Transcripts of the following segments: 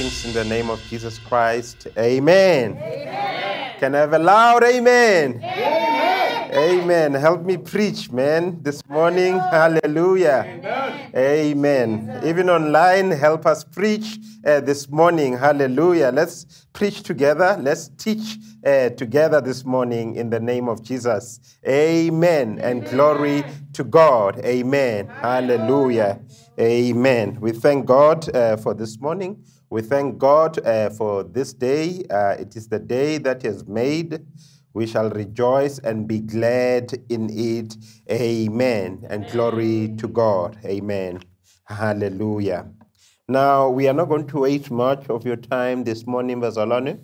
in the name of Jesus Christ. Amen. amen. Can I have a loud amen? Amen. amen. Help me preach, man, this morning. Hallelujah. Amen. amen. Even online, help us preach uh, this morning. Hallelujah. Let's preach together. Let's teach uh, together this morning in the name of Jesus. Amen. And glory to God. Amen. Hallelujah. Amen. We thank God uh, for this morning. We thank God uh, for this day. Uh, it is the day that He has made. We shall rejoice and be glad in it. Amen. And glory to God. Amen. Hallelujah. Now, we are not going to waste much of your time this morning, Bazalane.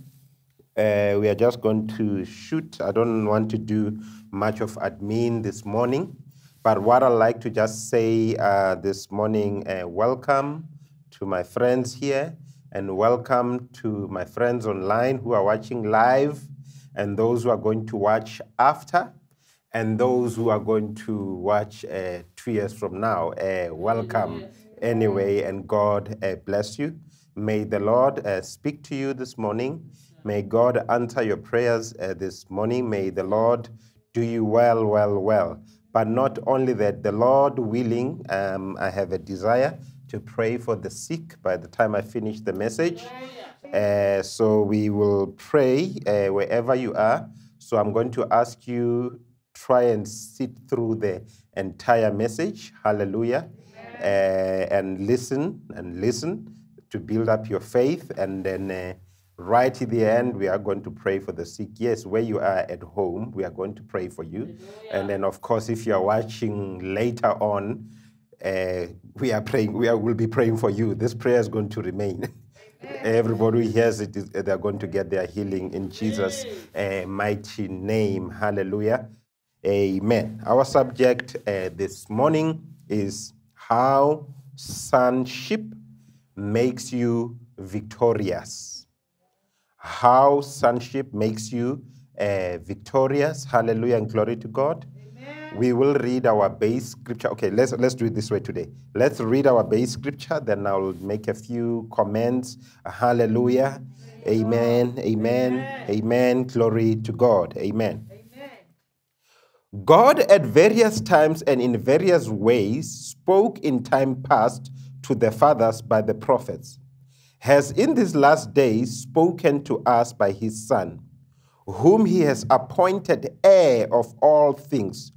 Uh, we are just going to shoot. I don't want to do much of admin this morning. But what I'd like to just say uh, this morning, uh, welcome to my friends here, and welcome to my friends online who are watching live, and those who are going to watch after, and those who are going to watch uh, two years from now. Uh, welcome anyway, and God uh, bless you. May the Lord uh, speak to you this morning. May God answer your prayers this morning. May the Lord do you well, well, well. But not only that, the Lord willing, um, I have a desire to pray for the sick by the time I finish the message. Uh, so we will pray uh, wherever you are. So I'm going to ask you try and sit through the entire message. Hallelujah. Uh, and listen and listen to build up your faith and then uh, Right at the end, we are going to pray for the sick. Yes, where you are at home, we are going to pray for you. And then, of course, if you are watching later on, uh, we are praying. We are, will be praying for you. This prayer is going to remain. Everybody who hears it, is, they're going to get their healing in Jesus' uh, mighty name. Hallelujah. Amen. Our subject uh, this morning is how sonship makes you victorious how sonship makes you uh, victorious. Hallelujah and glory to God. We will read our base scripture. Okay, let's let's do it this way today. Let's read our base scripture, then I'll make a few comments. Hallelujah. Amen. Amen. Amen. Glory to God. Amen. God at various times and in various ways spoke in time past to the fathers by the prophets has in these last days spoken to us by his Son, whom he has appointed heir of all things,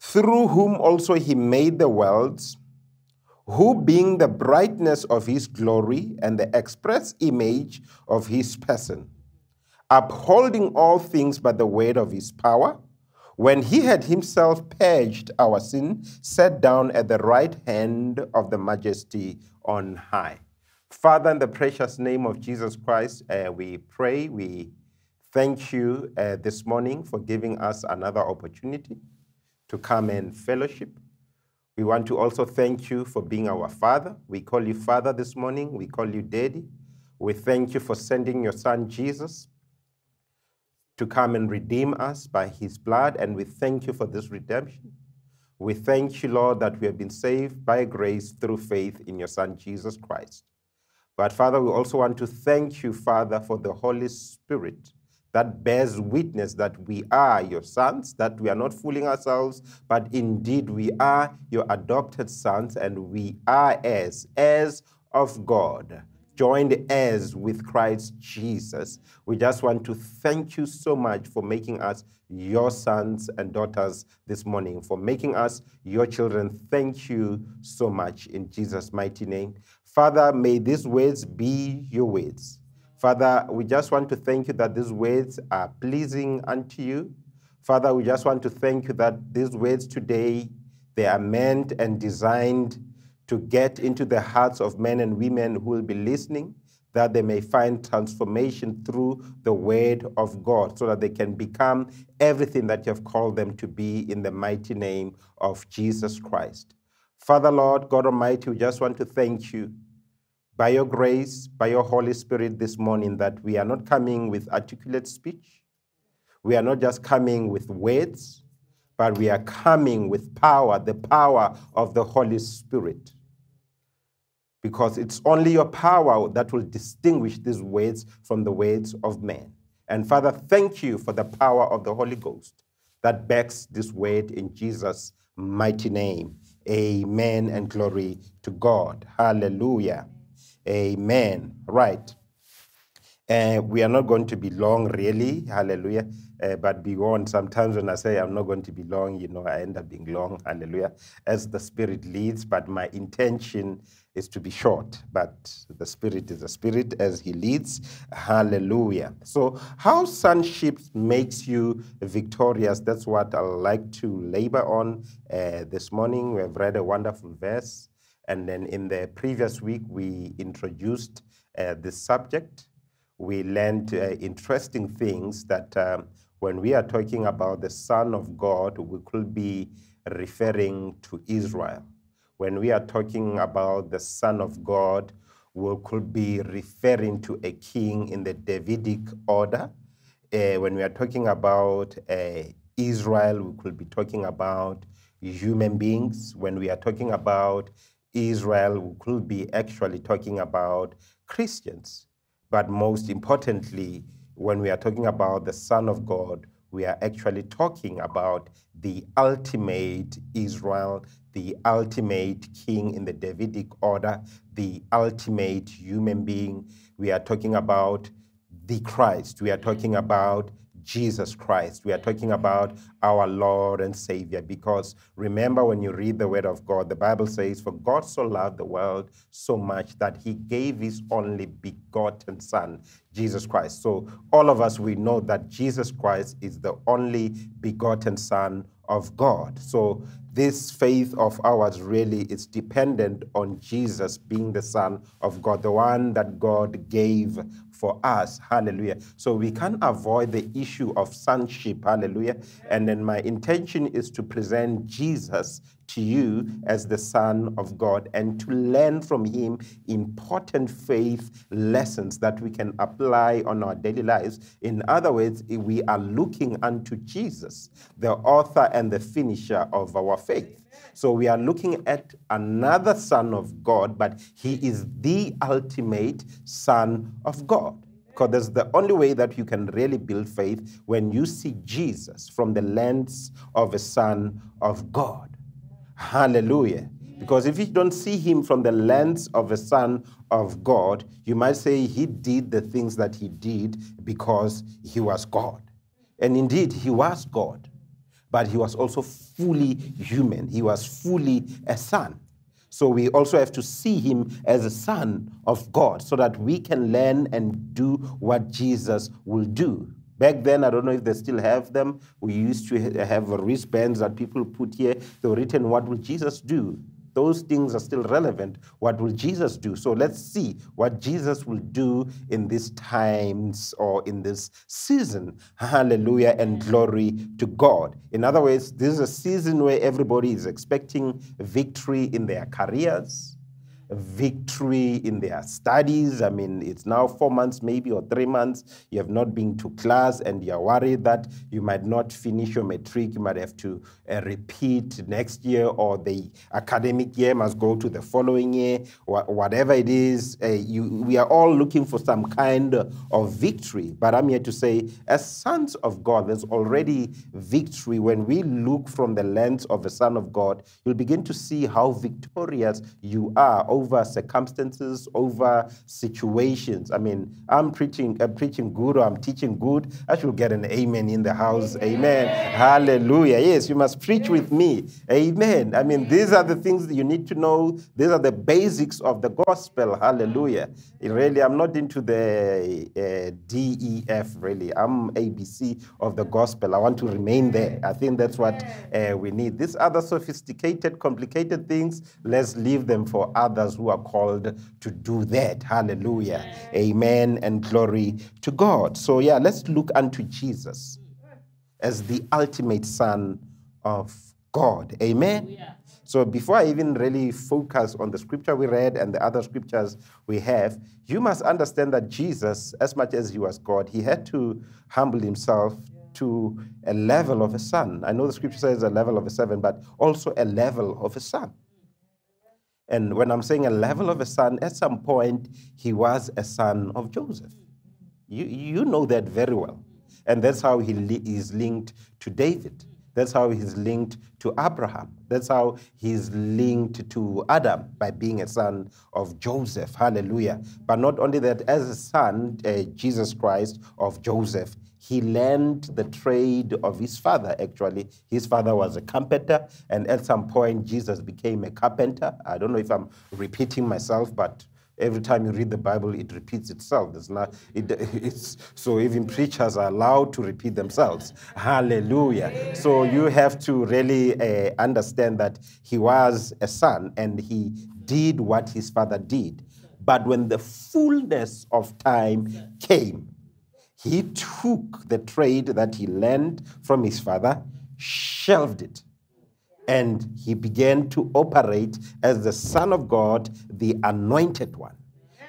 through whom also he made the worlds, who being the brightness of his glory and the express image of his person, upholding all things by the word of his power, when he had himself purged our sin, sat down at the right hand of the majesty on high. Father, in the precious name of Jesus Christ, uh, we pray. We thank you uh, this morning for giving us another opportunity to come and fellowship. We want to also thank you for being our Father. We call you Father this morning. We call you Daddy. We thank you for sending your Son Jesus to come and redeem us by his blood, and we thank you for this redemption. We thank you, Lord, that we have been saved by grace through faith in your Son Jesus Christ. But Father, we also want to thank you, Father, for the Holy Spirit that bears witness that we are your sons, that we are not fooling ourselves, but indeed we are your adopted sons and we are heirs, heirs of God, joined heirs with Christ Jesus. We just want to thank you so much for making us your sons and daughters this morning, for making us your children. Thank you so much in Jesus' mighty name. Father, may these words be your words. Father, we just want to thank you that these words are pleasing unto you. Father, we just want to thank you that these words today, they are meant and designed to get into the hearts of men and women who will be listening, that they may find transformation through the word of God, so that they can become everything that you have called them to be in the mighty name of Jesus Christ. Father, Lord, God Almighty, we just want to thank you by your grace, by your Holy Spirit this morning, that we are not coming with articulate speech. We are not just coming with words, but we are coming with power, the power of the Holy Spirit. because it's only your power that will distinguish these words from the words of men. And Father, thank you for the power of the Holy Ghost that backs this word in Jesus' mighty name. Amen and glory to God. Hallelujah. Amen. Right. Uh, we are not going to be long, really. Hallelujah. Uh, but beyond, sometimes when I say I'm not going to be long, you know, I end up being long. Hallelujah. As the Spirit leads, but my intention is to be short. But the Spirit is the Spirit as He leads. Hallelujah. So, how sonship makes you victorious, that's what I'd like to labor on uh, this morning. We have read a wonderful verse. And then in the previous week, we introduced uh, this subject. We learned uh, interesting things that um, when we are talking about the Son of God, we could be referring to Israel. When we are talking about the Son of God, we could be referring to a king in the Davidic order. Uh, when we are talking about uh, Israel, we could be talking about human beings. When we are talking about Israel, we could be actually talking about Christians. But most importantly, when we are talking about the Son of God, we are actually talking about the ultimate Israel, the ultimate king in the Davidic order, the ultimate human being. We are talking about the Christ. We are talking about Jesus Christ. We are talking about our Lord and Savior because remember when you read the Word of God, the Bible says, For God so loved the world so much that He gave His only begotten Son, Jesus Christ. So all of us, we know that Jesus Christ is the only begotten Son of God. So this faith of ours really is dependent on Jesus being the Son of God, the one that God gave for us. Hallelujah. So we can't avoid the issue of sonship. Hallelujah. And then my intention is to present Jesus to you as the Son of God and to learn from him important faith lessons that we can apply on our daily lives. In other words, we are looking unto Jesus, the author and the finisher of our faith. So we are looking at another Son of God, but he is the ultimate Son of God. Because that's the only way that you can really build faith when you see Jesus from the lens of a Son of God. Hallelujah. Because if you don't see him from the lens of a son of God, you might say he did the things that he did because he was God. And indeed, he was God but he was also fully human. He was fully a son. So we also have to see him as a son of God so that we can learn and do what Jesus will do. Back then, I don't know if they still have them. We used to have wristbands that people put here. They were written, What will Jesus do? those things are still relevant. What will Jesus do? So let's see what Jesus will do in these times or in this season. Hallelujah and glory to God. In other words, this is a season where everybody is expecting victory in their careers victory in their studies. I mean, it's now four months, maybe, or three months. You have not been to class and you're worried that you might not finish your matric. You might have to uh, repeat next year, or the academic year must go to the following year, or whatever it is. Uh, you, we are all looking for some kind of victory. But I'm here to say, as sons of God, there's already victory. When we look from the lens of a son of God, you'll begin to see how victorious you are over circumstances, over situations. I mean, I'm preaching, uh, preaching good or I'm teaching good. I should get an amen in the house. Amen. amen. Hallelujah. Yes, you must preach with me. Amen. I mean, these are the things that you need to know. These are the basics of the gospel. Hallelujah. It really, I'm not into the uh, DEF, really. I'm ABC of the gospel. I want to remain there. I think that's what uh, we need. These other sophisticated, complicated things, let's leave them for others others who are called to do that. Hallelujah. Amen. and glory to God. So, yeah, let's look unto Jesus as the ultimate Son of God. Amen. So, before I even really focus on the scripture we read and the other scriptures we have, you must understand that Jesus, as much as he was God, he had to humble himself to a level of a son. I know the scripture says a level of a servant, but also a level of a son. And when I'm saying a level of a son, at some point he was a son of Joseph. You, you know that very well. And that's how he li- is linked to David. That's how he's linked to Abraham. That's how he's linked to Adam by being a son of Joseph. Hallelujah. But not only that, as a son, uh, Jesus Christ of Joseph, he learned the trade of his father, actually. His father was a carpenter, and at some point, Jesus became a carpenter. I don't know if I'm repeating myself, but every time you read the Bible, it repeats itself. There's not, it, it's, so even preachers are allowed to repeat themselves. Hallelujah. So you have to really uh, understand that he was a son and he did what his father did. But when the fullness of time came, he took the trade that he learned from his father, shelved it, and he began to operate as the Son of God, the anointed one.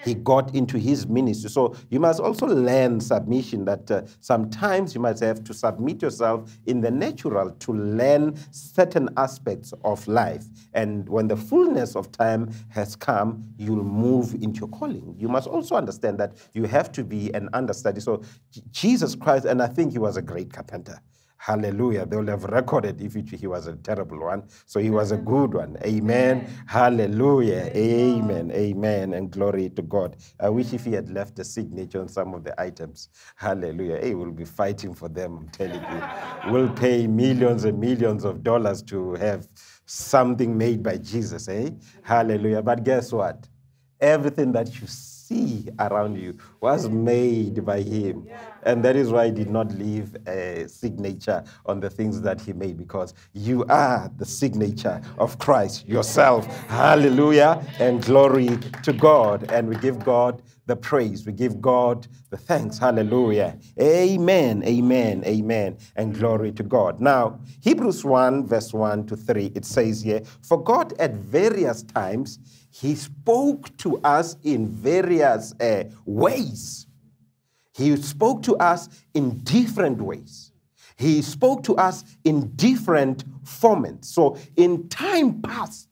He got into his ministry. So you must also learn submission that uh, sometimes you must have to submit yourself in the natural to learn certain aspects of life. And when the fullness of time has come, you'll move into your calling. You must also understand that you have to be an understudy. So Jesus Christ, and I think he was a great carpenter. Hallelujah. They will have recorded if he was a terrible one. So he was a good one. Amen. Amen. Hallelujah. Amen. Amen. And glory to God. I wish if he had left a signature on some of the items. Hallelujah. Hey, we'll be fighting for them, I'm telling you. We'll pay millions and millions of dollars to have something made by Jesus, eh? Hallelujah. But guess what? Everything that you see see around you was made by him. And that is why he did not leave a signature on the things that he made because you are the signature of Christ yourself. Hallelujah and glory to God. And we give God the praise. We give God the thanks. Hallelujah. Amen. Amen. Amen. And glory to God. Now, Hebrews 1, verse 1 to 3, it says here, For God at various times he spoke to us in various uh, ways. He spoke to us in different ways. He spoke to us in different formats. So, in time past,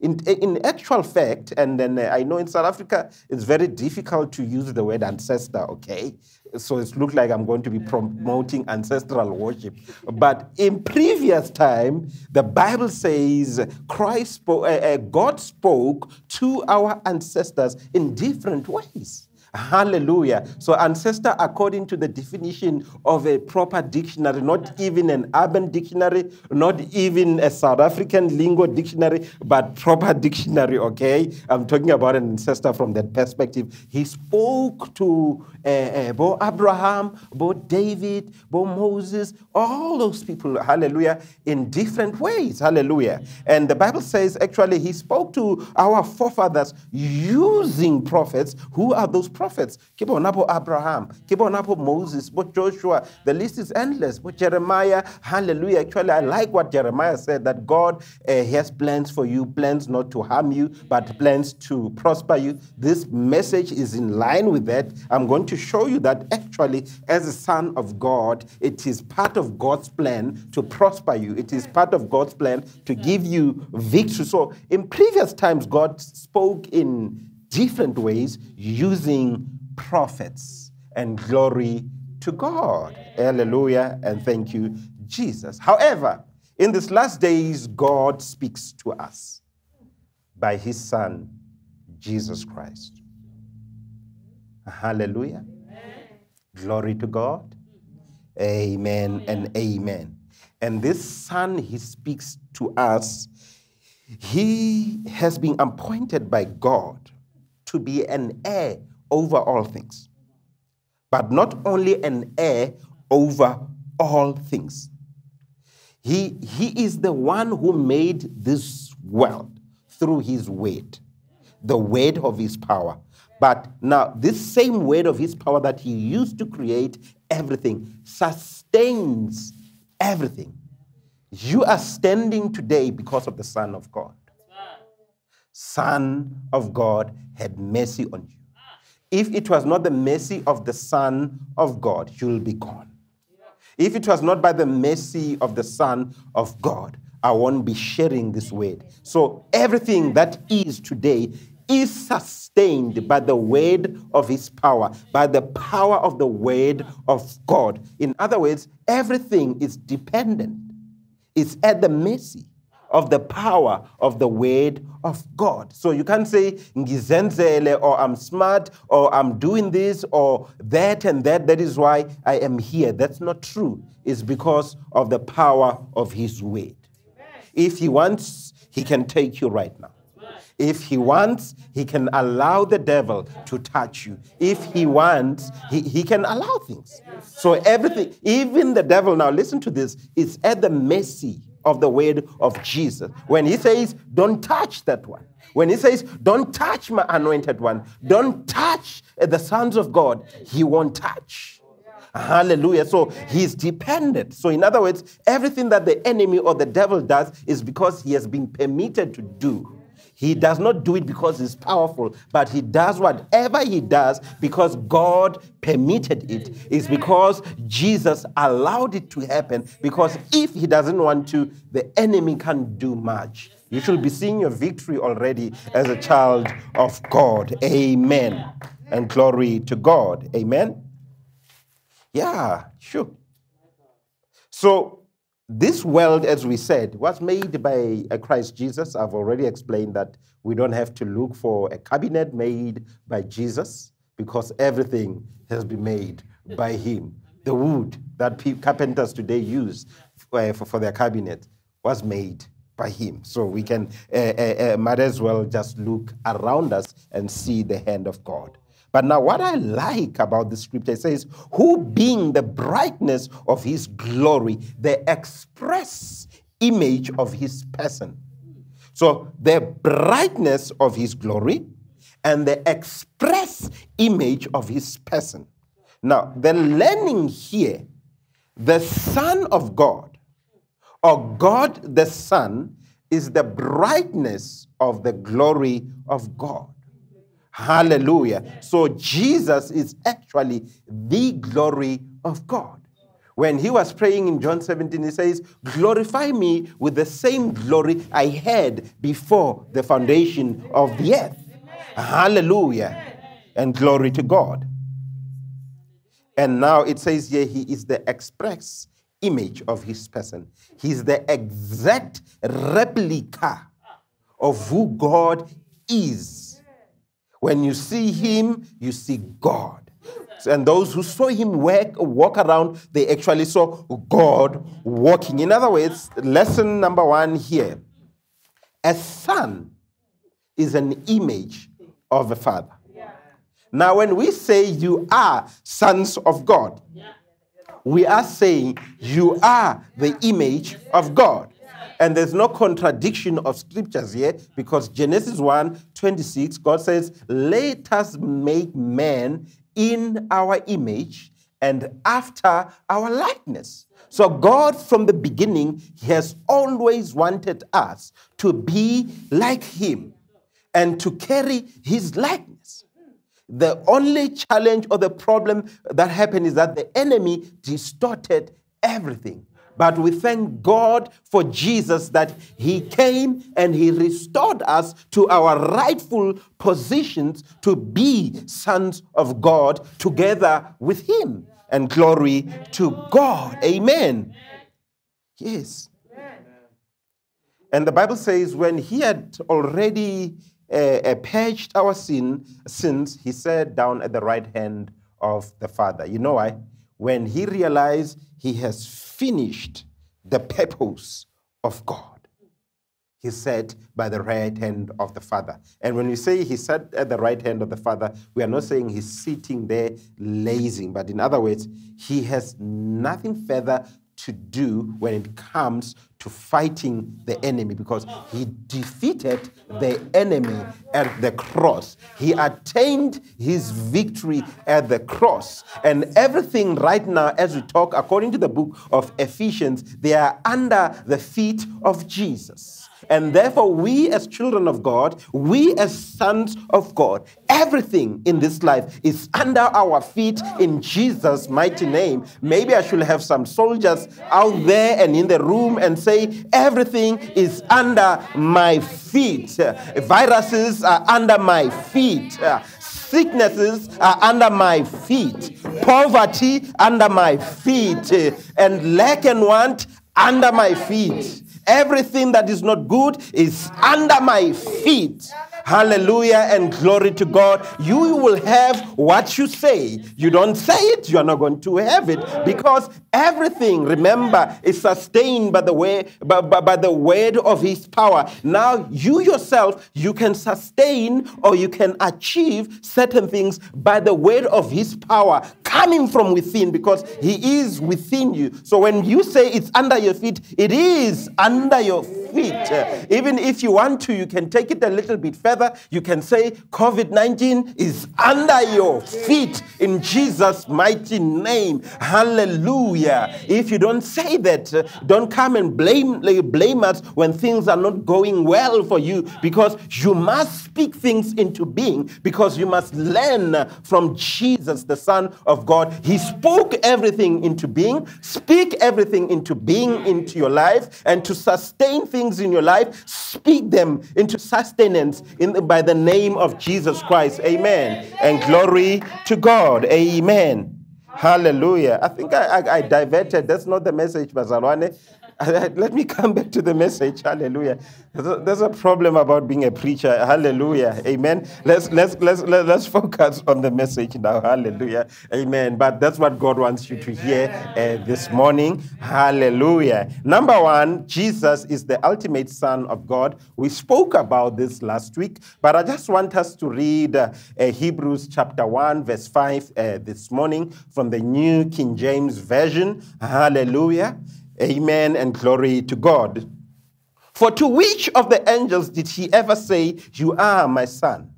in, in actual fact, and then uh, I know in South Africa it's very difficult to use the word ancestor, okay? so it looks like I'm going to be promoting ancestral worship. But in previous time, the Bible says Christ spoke, uh, uh, God spoke to our ancestors in different ways. Hallelujah. So, ancestor, according to the definition of a proper dictionary, not even an urban dictionary, not even a South African lingo dictionary, but proper dictionary, okay? I'm talking about an ancestor from that perspective. He spoke to uh, uh, both Abraham, both David, both Moses, all those people, hallelujah, in different ways, hallelujah. And the Bible says actually he spoke to our forefathers using prophets. Who are those prophets? Prophets. Keep on up Abraham. Keep on up Moses. But Joshua. The list is endless. But Jeremiah. Hallelujah. Actually, I like what Jeremiah said that God uh, has plans for you, plans not to harm you, but plans to prosper you. This message is in line with that. I'm going to show you that actually, as a son of God, it is part of God's plan to prosper you. It is part of God's plan to give you victory. So, in previous times, God spoke in different ways using prophets. And glory to God. Hallelujah. And thank you, Jesus. However, in these last days, God speaks to us by his Son, Jesus Christ. Hallelujah. Amen. Glory to God. Amen and amen. And this Son, he speaks to us. He has been appointed by God to be an heir over all things. But not only an heir over all things. He, he is the one who made this world through his word, the word of his power. But now, this same word of his power that he used to create everything sustains everything. You are standing today because of the Son of God. Son of God, had mercy on you. If it was not the mercy of the Son of God, you will be gone. If it was not by the mercy of the Son of God, I won't be sharing this word. So everything that is today is sustained by the word of his power, by the power of the word of God. In other words, everything is dependent, it's at the mercy of the power of the word of God. So you can't say ngizenzele or I'm smart or I'm doing this or that and that. That is why I am here. That's not true. It's because of the power of his word. If he wants, he can take you right now. If he wants, he can allow the devil to touch you. If he wants, he, he can allow things. So everything, even the devil, now listen to this, is at the mercy of the word of Jesus. When he says, don't touch that one. When he says, don't touch my anointed one, don't touch the sons of God, he won't touch. Hallelujah. So he's dependent. So, in other words, everything that the enemy or the devil does is because he has been permitted to do. He does not do it because he's powerful, but he does whatever he does because God permitted it. it. Is because Jesus allowed it to happen. Because if he doesn't want to, the enemy can't do much. You should be seeing your victory already as a child of God. Amen. And glory to God. Amen. Yeah, sure. So this world, as we said, was made by Christ Jesus. I've already explained that we don't have to look for a cabinet made by Jesus because everything has been made by him. The wood that carpenters today use for, for their cabinet was made by him. So we can uh, uh, uh, might as well just look around us and see the hand of God. But now, what I like about the scripture says, who being the brightness of his glory, the express image of his person. So, the brightness of his glory and the express image of his person. Now, the learning here, the Son of God, or God the Son, is the brightness of the glory of God. Hallelujah. So Jesus is actually the glory of God. When he was praying in John 17, he says, Glorify me with the same glory I had before the foundation of the earth. Hallelujah. And glory to God. And now it says here, he is the express image of his person. He's the exact replica of who God is when you see him, you see God. And those who saw him work, walk around, they actually saw God walking. In other words, lesson number one here a son is an image of a father. Now, when we say you are sons of God, we are saying you are the image of God. And there's no contradiction of scriptures here because Genesis 1 26, God says, Let us make man in our image and after our likeness. So, God from the beginning He has always wanted us to be like Him and to carry His likeness. The only challenge or the problem that happened is that the enemy distorted everything. But we thank God for Jesus that He came and He restored us to our rightful positions to be sons of God together with Him. And glory to God. Amen. Yes. And the Bible says, when He had already uh, uh, purged our sin, sins, He sat down at the right hand of the Father. You know why? When He realized He has finished the purpose of God. He sat by the right hand of the Father. And when we say he sat at the right hand of the Father, we are not saying he's sitting there lazing, but in other words, he has nothing further to do when it comes to fighting the enemy because he defeated the enemy at the cross. He attained his victory at the cross. And everything right now, as we talk, according to the book of Ephesians, they are under the feet of Jesus. And therefore, we as children of God, we as sons of God, everything in this life is under our feet in Jesus' mighty name. Maybe I should have some soldiers out there and in the room and say, Everything is under my feet. Viruses are under my feet. Sicknesses are under my feet. Poverty under my feet. And lack and want under my feet. Everything that is not good is under my feet. Hallelujah and glory to God. You will have what you say. You don't say it, you are not going to have it because everything, remember, is sustained by the way by, by, by the word of his power. Now you yourself, you can sustain or you can achieve certain things by the word of his power coming from within because he is within you. So when you say it's under your feet, it is under your feet. Even if you want to, you can take it a little bit further you can say COVID 19 is under your feet in Jesus' mighty name. Hallelujah. If you don't say that, uh, don't come and blame, blame us when things are not going well for you because you must speak things into being because you must learn from Jesus, the Son of God. He spoke everything into being, speak everything into being into your life, and to sustain things in your life, speak them into sustenance in, by the name of Jesus Christ. Amen. And glory to God. Amen. Hallelujah. I think I, I, I diverted. That's not the message, Bazalwane. Let me come back to the message. Hallelujah. There's a problem about being a preacher. Hallelujah. Amen. Let's let's let's let's focus on the message now. Hallelujah. Amen. But that's what God wants you to hear uh, this morning. Hallelujah. Number one, Jesus is the ultimate Son of God. We spoke about this last week, but I just want us to read uh, uh, Hebrews chapter one, verse five uh, this morning from the New King James Version. Hallelujah. Amen and glory to God. For to which of the angels did he ever say, You are my son?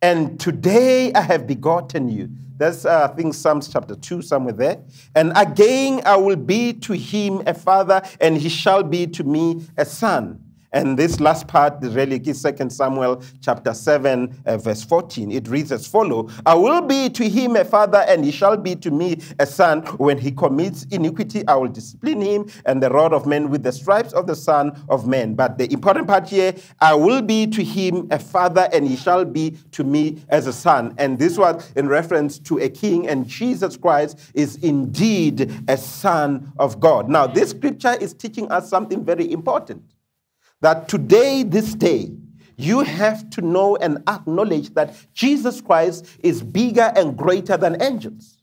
And today I have begotten you. That's, uh, I think, Psalms chapter 2, somewhere there. And again I will be to him a father, and he shall be to me a son. And this last part really is 2 Samuel chapter 7, uh, verse 14. It reads as follow I will be to him a father, and he shall be to me a son. When he commits iniquity, I will discipline him, and the rod of men with the stripes of the Son of Men. But the important part here, I will be to him a father, and he shall be to me as a son. And this was in reference to a king, and Jesus Christ is indeed a son of God. Now, this scripture is teaching us something very important that today, this day, you have to know and acknowledge that Jesus Christ is bigger and greater than angels.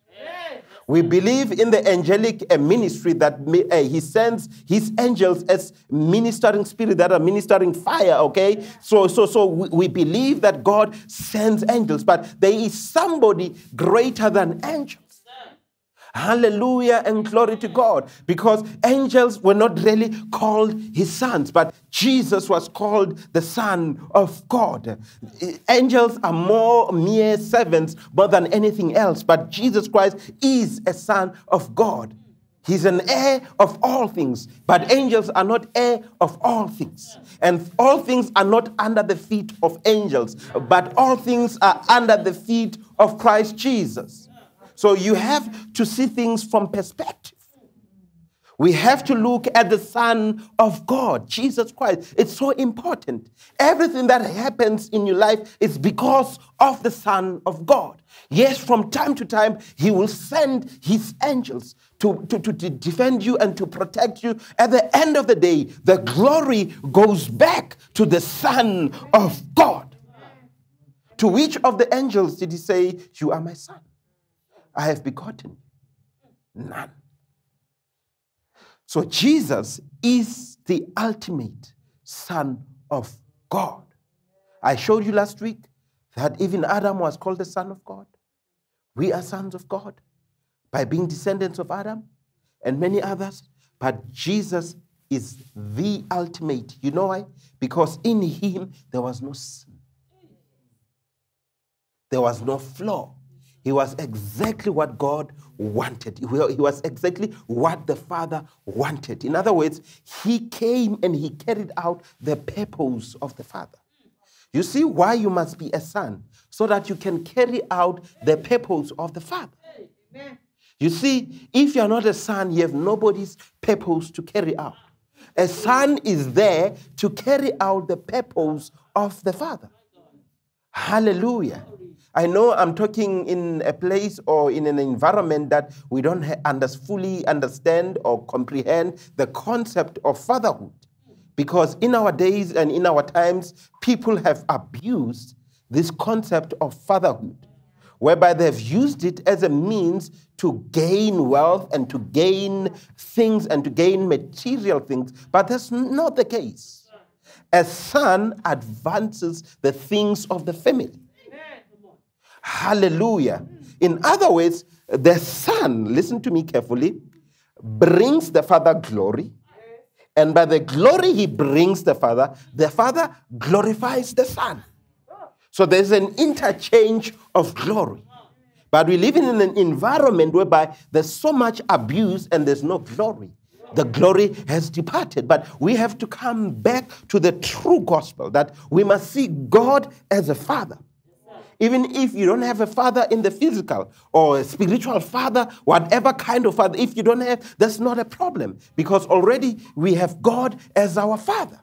We believe in the angelic uh, ministry that uh, he sends his angels as ministering spirit that are ministering fire, okay? So, so, so we, we believe that God sends angels, but there is somebody greater than angels. Hallelujah and glory to God. Because angels were not really called his sons, but Jesus was called the Son of God. Angels are more mere servants more than anything else, but Jesus Christ is a Son of God. He's an heir of all things, but angels are not heir of all things. And all things are not under the feet of angels, but all things are under the feet of Christ Jesus. So you have to see things from perspective. We have to look at the Son of God, Jesus Christ. It's so important. Everything that happens in your life is because of the Son of God. Yes, from time to time, He will send His angels to, to, to, to defend you and to protect you. At the end of the day, the glory goes back to the Son of God. To which of the angels did He say, You are my Son? I have begotten? None. So Jesus is the ultimate Son of God. I showed you last week that even Adam was called the Son of God. We are sons of God by being descendants of Adam and many others. But Jesus is the ultimate. You know why? Because in him there was no sin, there was no flaw. He was exactly what God wanted. He was exactly what the Father wanted. In other words, he came and he carried out the purpose of the Father. You see why you must be a son? So that you can carry out the purpose of the Father. You see, if you're not a son, you have nobody's purpose to carry out. A son is there to carry out the purpose of the Father. Hallelujah. I know I'm talking in a place or in an environment that we don't under, fully understand or comprehend the concept of fatherhood. Because in our days and in our times, people have abused this concept of fatherhood, whereby they've used it as a means to gain wealth and to gain things and to gain material things. But that's not the case. A son advances the things of the family. Hallelujah. In other words, the Son, listen to me carefully, brings the Father glory. And by the glory he brings the Father, the Father glorifies the Son. So there's an interchange of glory. But we live in an environment whereby there's so much abuse and there's no glory. The glory has departed. But we have to come back to the true gospel that we must see God as a father. Even if you don't have a father in the physical or a spiritual father, whatever kind of father, if you don't have, that's not a problem because already we have God as our father.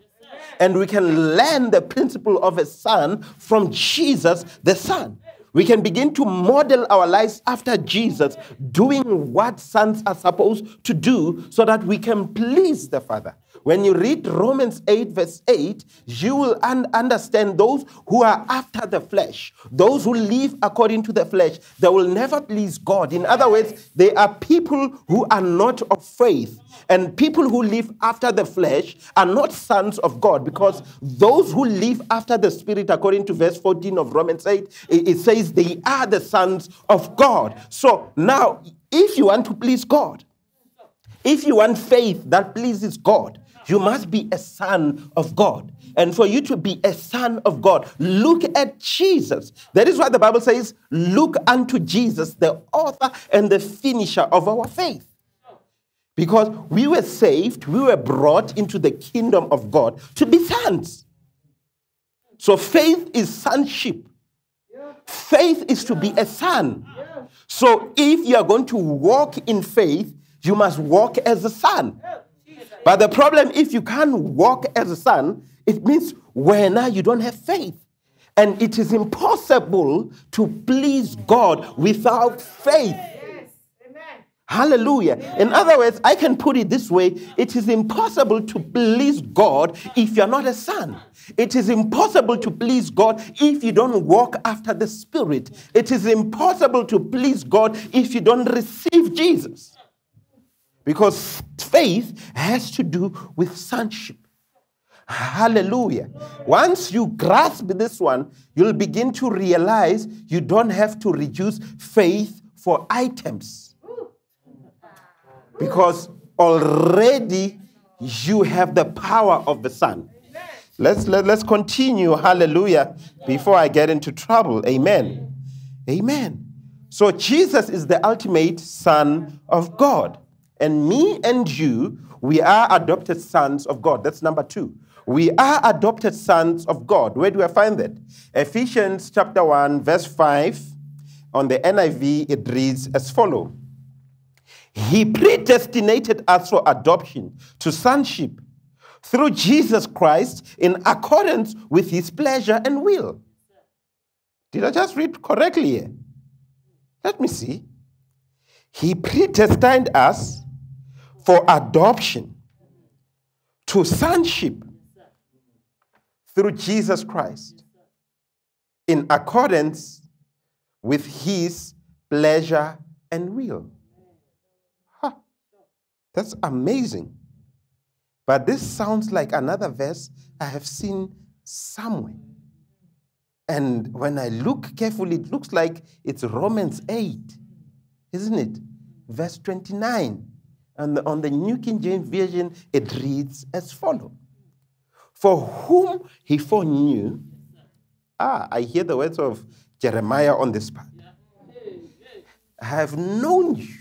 And we can learn the principle of a son from Jesus, the son. We can begin to model our lives after Jesus, doing what sons are supposed to do so that we can please the Father. When you read Romans 8, verse 8, you will un- understand those who are after the flesh, those who live according to the flesh, they will never please God. In other words, they are people who are not of faith. And people who live after the flesh are not sons of God because those who live after the Spirit, according to verse 14 of Romans 8, it says they are the sons of God. So now, if you want to please God, if you want faith that pleases God, you must be a son of God. And for you to be a son of God, look at Jesus. That is why the Bible says, Look unto Jesus, the author and the finisher of our faith. Because we were saved, we were brought into the kingdom of God to be sons. So faith is sonship. Faith is to be a son. So if you are going to walk in faith, you must walk as a son. But the problem, if you can't walk as a son, it means when you don't have faith. And it is impossible to please God without faith. Hallelujah. In other words, I can put it this way it is impossible to please God if you're not a son. It is impossible to please God if you don't walk after the Spirit. It is impossible to please God if you don't receive Jesus. Because faith has to do with sonship. Hallelujah. Once you grasp this one, you'll begin to realize you don't have to reduce faith for items. Because already you have the power of the Son. Let's, let, us let us continue. Hallelujah. Before I get into trouble. Amen. Amen. So Jesus is the ultimate Son of God. And me and you, we are adopted sons of God. That's number two. We are adopted sons of God. Where do I find that? Ephesians chapter 1, verse 5. On the NIV, it reads as follows He predestinated us for adoption to sonship through Jesus Christ in accordance with his pleasure and will. Did I just read correctly here? Let me see. He predestined us for adoption to sonship through Jesus Christ in accordance with his pleasure and will. Huh. That's amazing. But this sounds like another verse I have seen somewhere. And when I look carefully, it looks like it's Romans 8, isn't it? Verse 29. And on the New King James Version, it reads as follows For whom he foreknew, ah, I hear the words of Jeremiah on this part. I have known you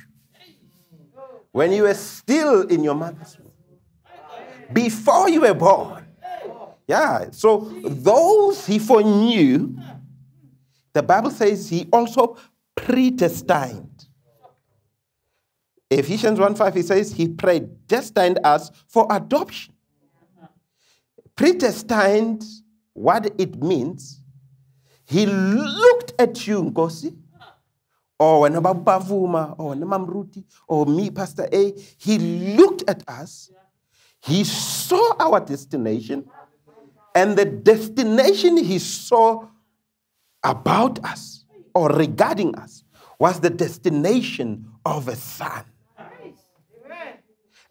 when you were still in your mother's womb. Before you were born, Yeah. So those he foreknew, the Bible says he also predestined. Ephesians 1 5, he says he predestined us for adoption. Predestined, what it means, he looked at you, Ngosi, or when Bavuma, or Namamruti, or me, Pastor A. He looked at us, he saw our destination, and the destination he saw about us or regarding us was the destination of a son.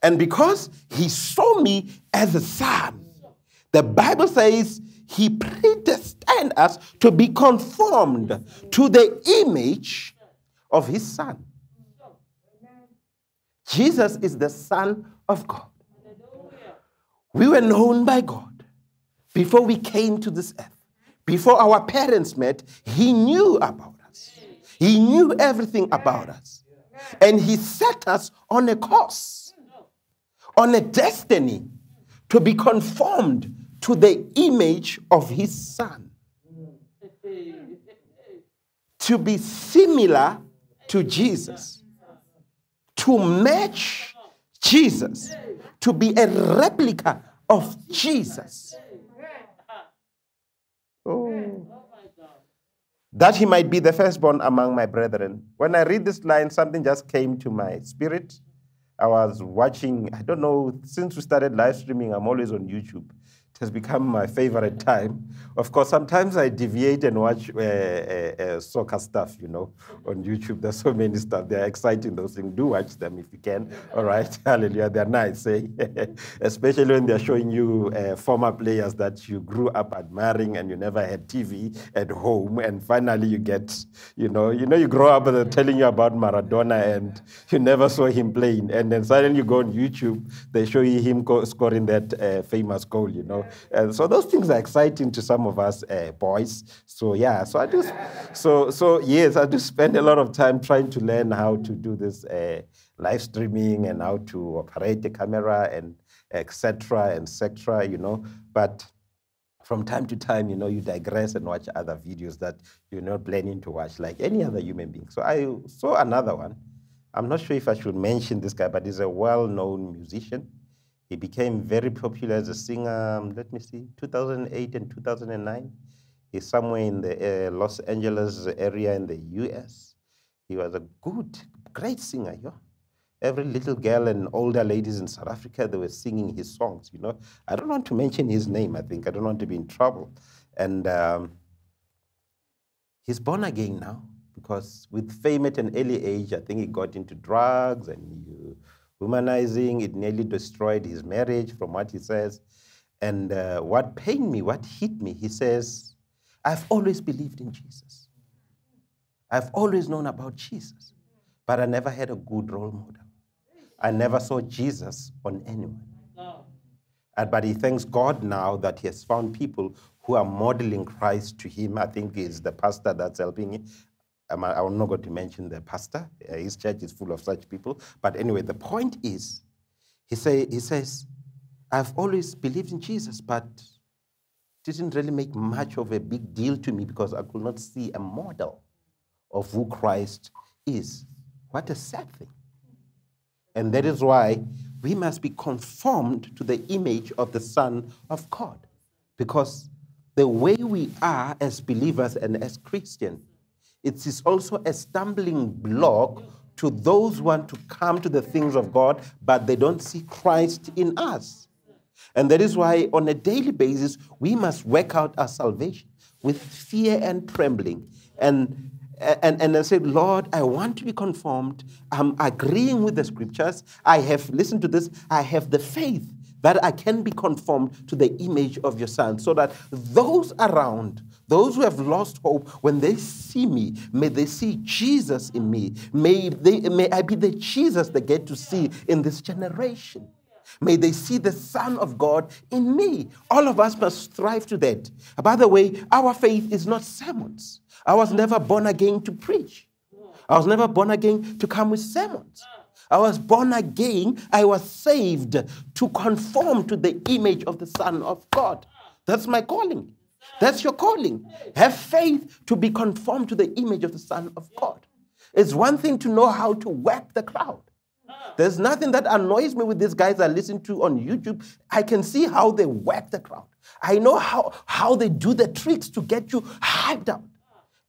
And because he saw me as a son, the Bible says he predestined us to be conformed to the image of his son. Jesus is the Son of God. We were known by God before we came to this earth. Before our parents met, he knew about us. He knew everything about us. And he set us on a course, on a destiny to be conformed to the image of his son. To be similar to Jesus. To match Jesus. To be a replica of Jesus. Oh. That he might be the firstborn among my brethren. When I read this line, something just came to my spirit. I was watching, I don't know, since we started live streaming, I'm always on YouTube has become my favorite time. Of course, sometimes I deviate and watch uh, uh, uh, soccer stuff, you know, on YouTube. There's so many stuff. They're exciting, those things. Do watch them if you can. All right. Hallelujah. They're nice, eh? especially when they're showing you uh, former players that you grew up admiring and you never had TV at home. And finally you get, you know, you know, you grow up and they're telling you about Maradona and you never saw him playing. And then suddenly you go on YouTube, they show you him scoring that uh, famous goal, you know. And so those things are exciting to some of us uh, boys. So yeah, so I do, so so yes, I do spend a lot of time trying to learn how to do this uh, live streaming and how to operate the camera and etc. etc. You know, but from time to time, you know, you digress and watch other videos that you're not planning to watch, like any other human being. So I saw another one. I'm not sure if I should mention this guy, but he's a well-known musician. He became very popular as a singer, um, let me see, 2008 and 2009. He's somewhere in the uh, Los Angeles area in the US. He was a good, great singer. Yeah? Every little girl and older ladies in South Africa, they were singing his songs, you know. I don't want to mention his name, I think. I don't want to be in trouble. And um, he's born again now because with fame at an early age, I think he got into drugs and humanizing. It nearly destroyed his marriage, from what he says. And uh, what pained me, what hit me, he says, I've always believed in Jesus. I've always known about Jesus, but I never had a good role model. I never saw Jesus on anyone. Uh, but he thanks God now that he has found people who are modeling Christ to him. I think is the pastor that's helping him. I'm, I'm not going to mention the pastor. Uh, his church is full of such people. But anyway, the point is, he, say, he says, I've always believed in Jesus, but it didn't really make much of a big deal to me because I could not see a model of who Christ is. What a sad thing. And that is why we must be conformed to the image of the Son of God. Because the way we are as believers and as Christians it is also a stumbling block to those who want to come to the things of God, but they don't see Christ in us. And that is why, on a daily basis, we must work out our salvation with fear and trembling. And and, and I said, Lord, I want to be conformed. I'm agreeing with the scriptures. I have listened to this. I have the faith that I can be conformed to the image of your son, so that those around those who have lost hope, when they see me, may they see Jesus in me. May, they, may I be the Jesus they get to see in this generation. May they see the Son of God in me. All of us must strive to that. By the way, our faith is not sermons. I was never born again to preach. I was never born again to come with sermons. I was born again, I was saved to conform to the image of the Son of God That's my calling. That's your calling. Have faith to be conformed to the image of the Son of God. It's one thing to know how to whack the crowd. There's nothing that annoys me with these guys I listen to on YouTube. I can see how they whack the crowd. I know how, how they do the tricks to get you hyped up.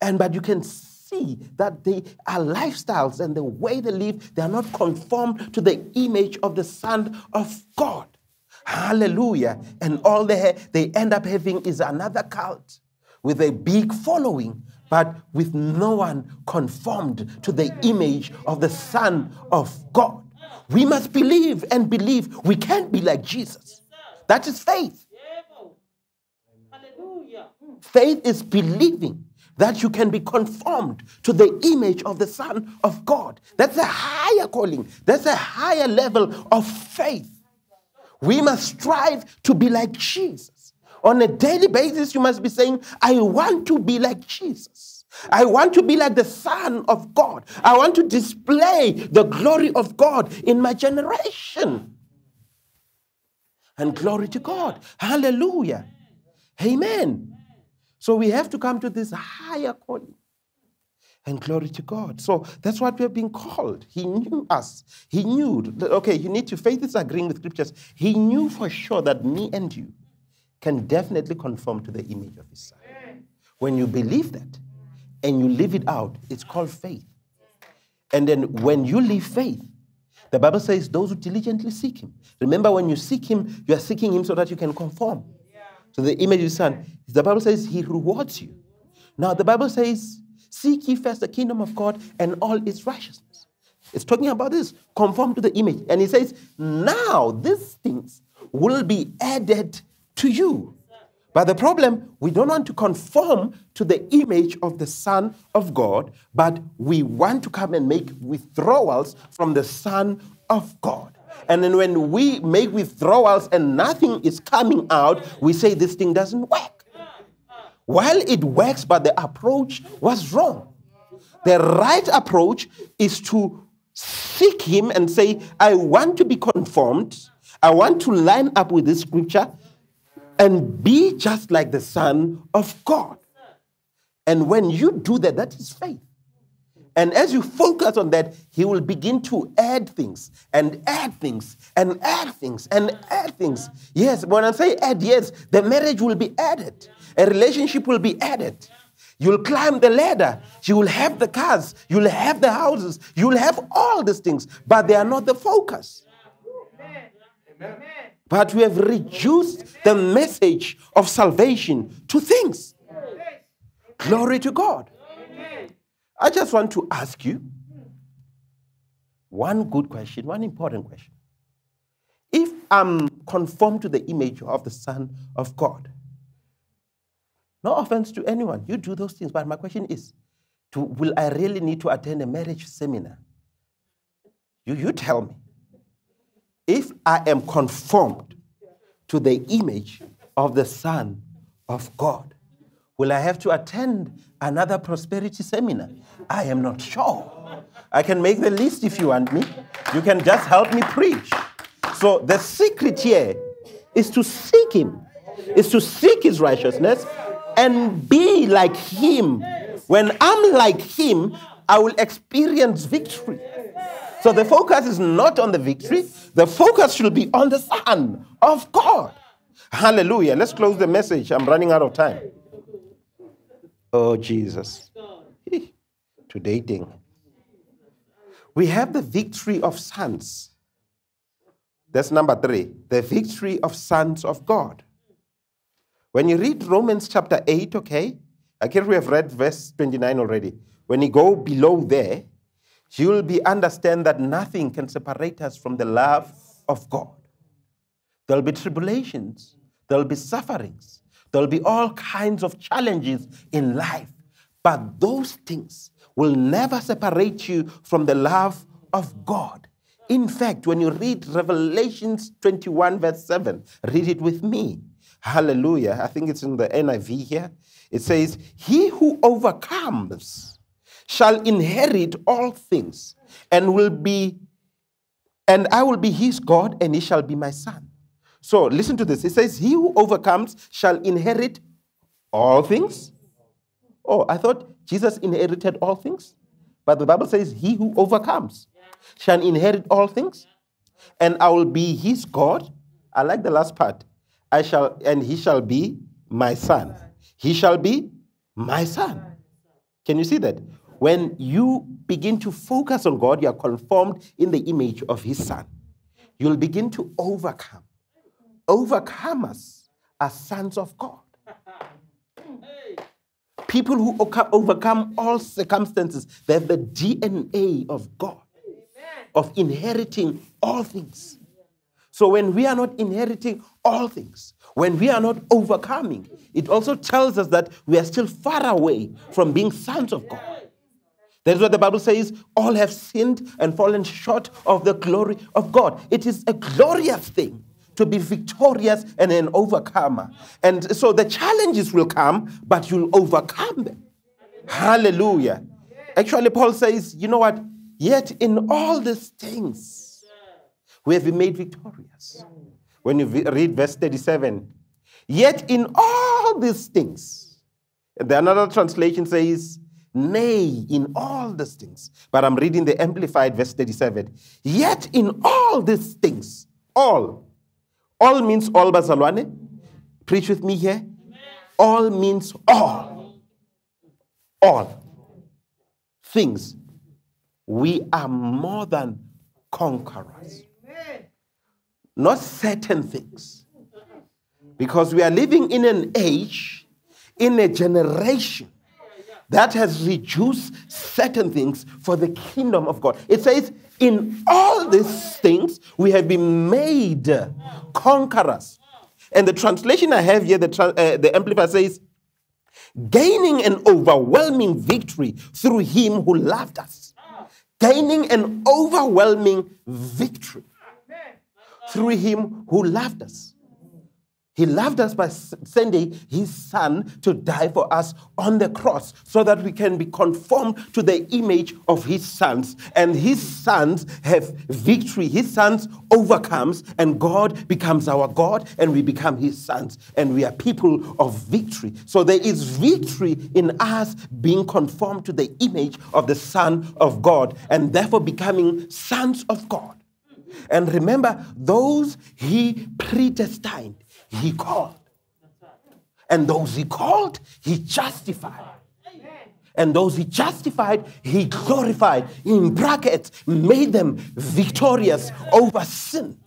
And but you can see that they are lifestyles and the way they live, they are not conformed to the image of the Son of God. Hallelujah. And all they, they end up having is another cult with a big following, but with no one conformed to the image of the Son of God. We must believe and believe we can't be like Jesus. That is faith. Hallelujah. Faith is believing that you can be conformed to the image of the Son of God. That's a higher calling, that's a higher level of faith. We must strive to be like Jesus. On a daily basis, you must be saying, I want to be like Jesus. I want to be like the Son of God. I want to display the glory of God in my generation. And glory to God. Hallelujah. Amen. So we have to come to this higher calling. And glory to God. So that's what we have been called. He knew us. He knew, that, okay, you need to, faith is agreeing with scriptures. He knew for sure that me and you can definitely conform to the image of his son. When you believe that and you live it out, it's called faith. And then when you live faith, the Bible says those who diligently seek him. Remember, when you seek him, you are seeking him so that you can conform to the image of his son. The Bible says he rewards you. Now, the Bible says Seek ye first the kingdom of God and all its righteousness. It's talking about this, conform to the image. And he says, now these things will be added to you. But the problem, we don't want to conform to the image of the Son of God, but we want to come and make withdrawals from the Son of God. And then when we make withdrawals and nothing is coming out, we say this thing doesn't work. While it works, but the approach was wrong. The right approach is to seek Him and say, I want to be conformed. I want to line up with this scripture and be just like the Son of God. And when you do that, that is faith. And as you focus on that, he will begin to add things and add things and add things and add things. Yes, when I say add, yes, the marriage will be added. A relationship will be added. You'll climb the ladder. You will have the cars. You'll have the houses. You'll have all these things, but they are not the focus. But we have reduced the message of salvation to things. Glory to God. I just want to ask you one good question, one important question. If I'm conformed to the image of the Son of God, no offense to anyone. You do those things. But my question is to, will I really need to attend a marriage seminar? You, you tell me. If I am conformed to the image of the Son of God, will I have to attend another prosperity seminar? I am not sure. I can make the list if you want me. You can just help me preach. So the secret here is to seek Him, is to seek His righteousness and be like Him. When I'm like Him, I will experience victory. So the focus is not on the victory, the focus should be on the Son of God. Hallelujah. Let's close the message. I'm running out of time. Oh, Jesus. To dating. We have the victory of sons. That's number three. The victory of sons of God. When you read Romans chapter 8, okay, I guess we have read verse 29 already. When you go below there, you will be understand that nothing can separate us from the love of God. There'll be tribulations, there'll be sufferings, there'll be all kinds of challenges in life. But those things will never separate you from the love of God. In fact, when you read Revelations 21, verse 7, read it with me. Hallelujah. I think it's in the NIV here. It says, He who overcomes shall inherit all things and will be, and I will be his God, and he shall be my son. So listen to this. It says, He who overcomes shall inherit all things. Oh, I thought Jesus inherited all things. But the Bible says, He who overcomes shall inherit all things, and I will be his God. I like the last part. I shall, and he shall be my son. He shall be my son. Can you see that? When you begin to focus on God, you are conformed in the image of his son. You'll begin to overcome. Overcomers are sons of God. People who overcome all circumstances, they have the DNA of God, of inheriting all things. So when we are not inheriting all things, when we are not overcoming, it also tells us that we are still far away from being sons of God. That is what the Bible says all have sinned and fallen short of the glory of God. It is a glorious thing to be victorious and an overcomer. And so the challenges will come, but you'll overcome them. Hallelujah. Actually, Paul says, you know what? Yet in all these things, we have been made victorious. When you read verse 37, yet in all these things, the another translation says, nay, in all these things. But I'm reading the Amplified verse 37. Yet in all these things, all, all means all, Bazalwane. Preach with me here. All means all. All things. We are more than conquerors. Not certain things. Because we are living in an age, in a generation that has reduced certain things for the kingdom of God. It says, in all these things, we have been made conquerors. And the translation I have here, the, uh, the Amplified says, gaining an overwhelming victory through him who loved us. Gaining an overwhelming victory through him who loved us. He loved us by sending his son to die for us on the cross so that we can be conformed to the image of his sons. And his sons have victory. His sons overcomes and God becomes our God and we become his sons and we are people of victory. So there is victory in us being conformed to the image of the son of God and therefore becoming sons of God. And remember, those he predestined, he called. And those he called, he justified. And those he justified, he glorified. In brackets, made them victorious over sin.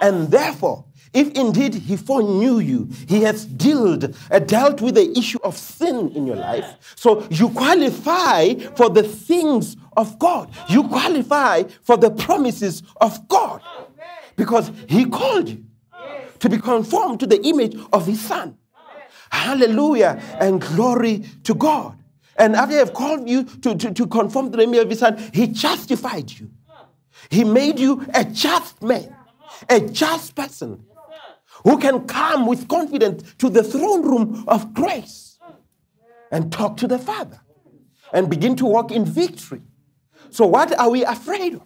And therefore, if indeed he foreknew you, he has dealt, uh, dealt with the issue of sin in your life. So you qualify for the things of God. You qualify for the promises of God because he called you to be conformed to the image of his son. Hallelujah and glory to God. And after he have called you to, to, to conform to the image of his son, he justified you. He made you a just man, a just person who can come with confidence to the throne room of grace and talk to the Father and begin to walk in victory. So, what are we afraid of?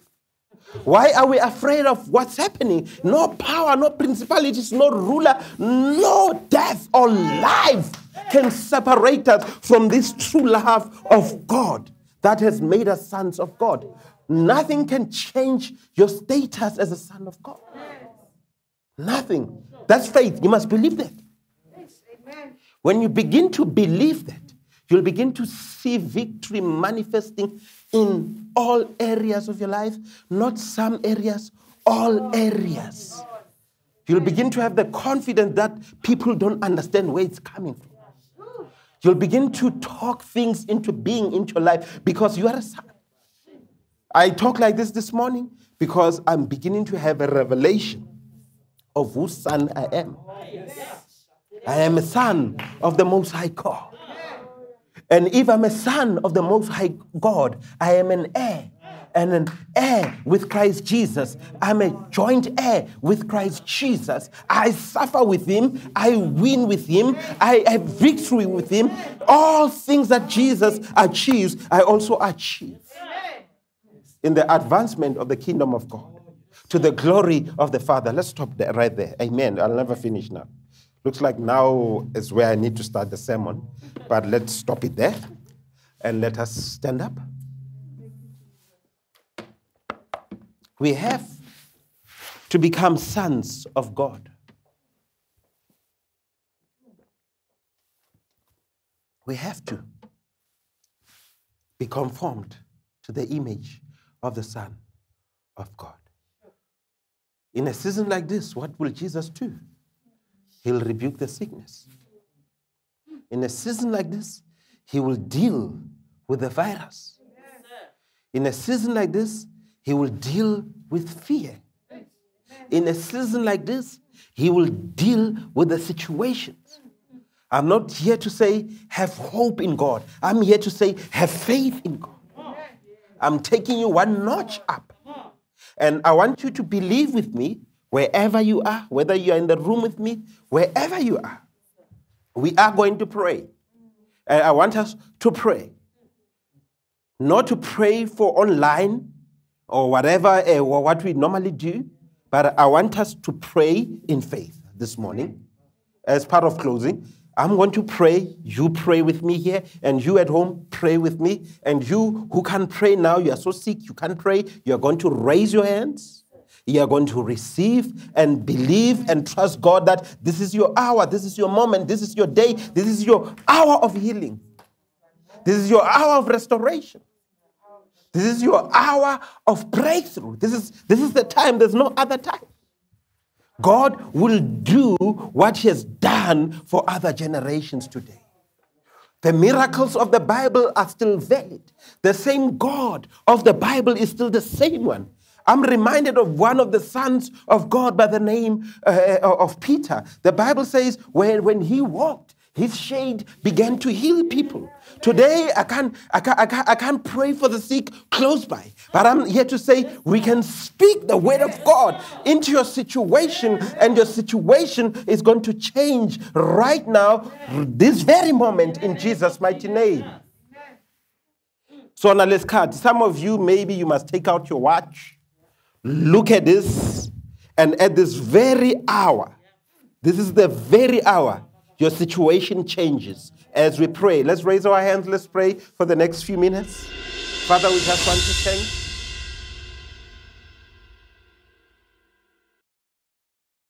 Why are we afraid of what's happening? No power, no principalities, no ruler, no death or life can separate us from this true love of God that has made us sons of God. Nothing can change your status as a son of God. Nothing. That's faith. You must believe that. When you begin to believe that, you'll begin to see victory manifesting in all areas of your life, not some areas, all areas. You'll begin to have the confidence that people don't understand where it's coming from. You'll begin to talk things into being into your life because you are a son. I talk like this this morning because I'm beginning to have a revelation of whose son I am. I am a son of the Most High God. And if I'm a son of the Most High God, I am an heir and an heir with Christ Jesus. I'm a joint heir with Christ Jesus. I suffer with him. I win with him. I have victory with him. All things that Jesus achieves, I also achieve in the advancement of the kingdom of God. To the glory of the Father. Let's stop there, right there. Amen. I'll never finish now. Looks like now is where I need to start the sermon, but let's stop it there and let us stand up. We have to become sons of God. We have to be conformed to the image of the Son of God. In a season like this, what will Jesus do? He'll rebuke the sickness. In a season like this, he will deal with the virus. In a season like this, he will deal with fear. In a season like this, he will deal with the situations. I'm not here to say, have hope in God. I'm here to say, have faith in God. I'm taking you one notch up. And I want you to believe with me wherever you are, whether you're in the room with me, wherever you are. We are going to pray. And I want us to pray. Not to pray for online or whatever, uh, what we normally do, but I want us to pray in faith this morning as part of closing. I'm going to pray. You pray with me here, and you at home pray with me. And you who can't pray now, you are so sick, you can't pray. You are going to raise your hands. You are going to receive and believe and trust God that this is your hour, this is your moment, this is your day, this is your hour of healing. This is your hour of restoration. This is your hour of breakthrough. This is, this is the time, there's no other time. God will do what He has done for other generations today. The miracles of the Bible are still valid. The same God of the Bible is still the same one. I'm reminded of one of the sons of God by the name uh, uh of Peter. The Bible says when, when he walked, his shade began to heal people. Today, I can't, I, can't, I, can't, I can't pray for the sick close by, but I'm here to say we can speak the word of God into your situation, and your situation is going to change right now, this very moment, in Jesus' mighty name. So, now let's cut. Some of you, maybe you must take out your watch, look at this, and at this very hour, this is the very hour your situation changes as we pray. Let's raise our hands. Let's pray for the next few minutes. Father, we just want to thank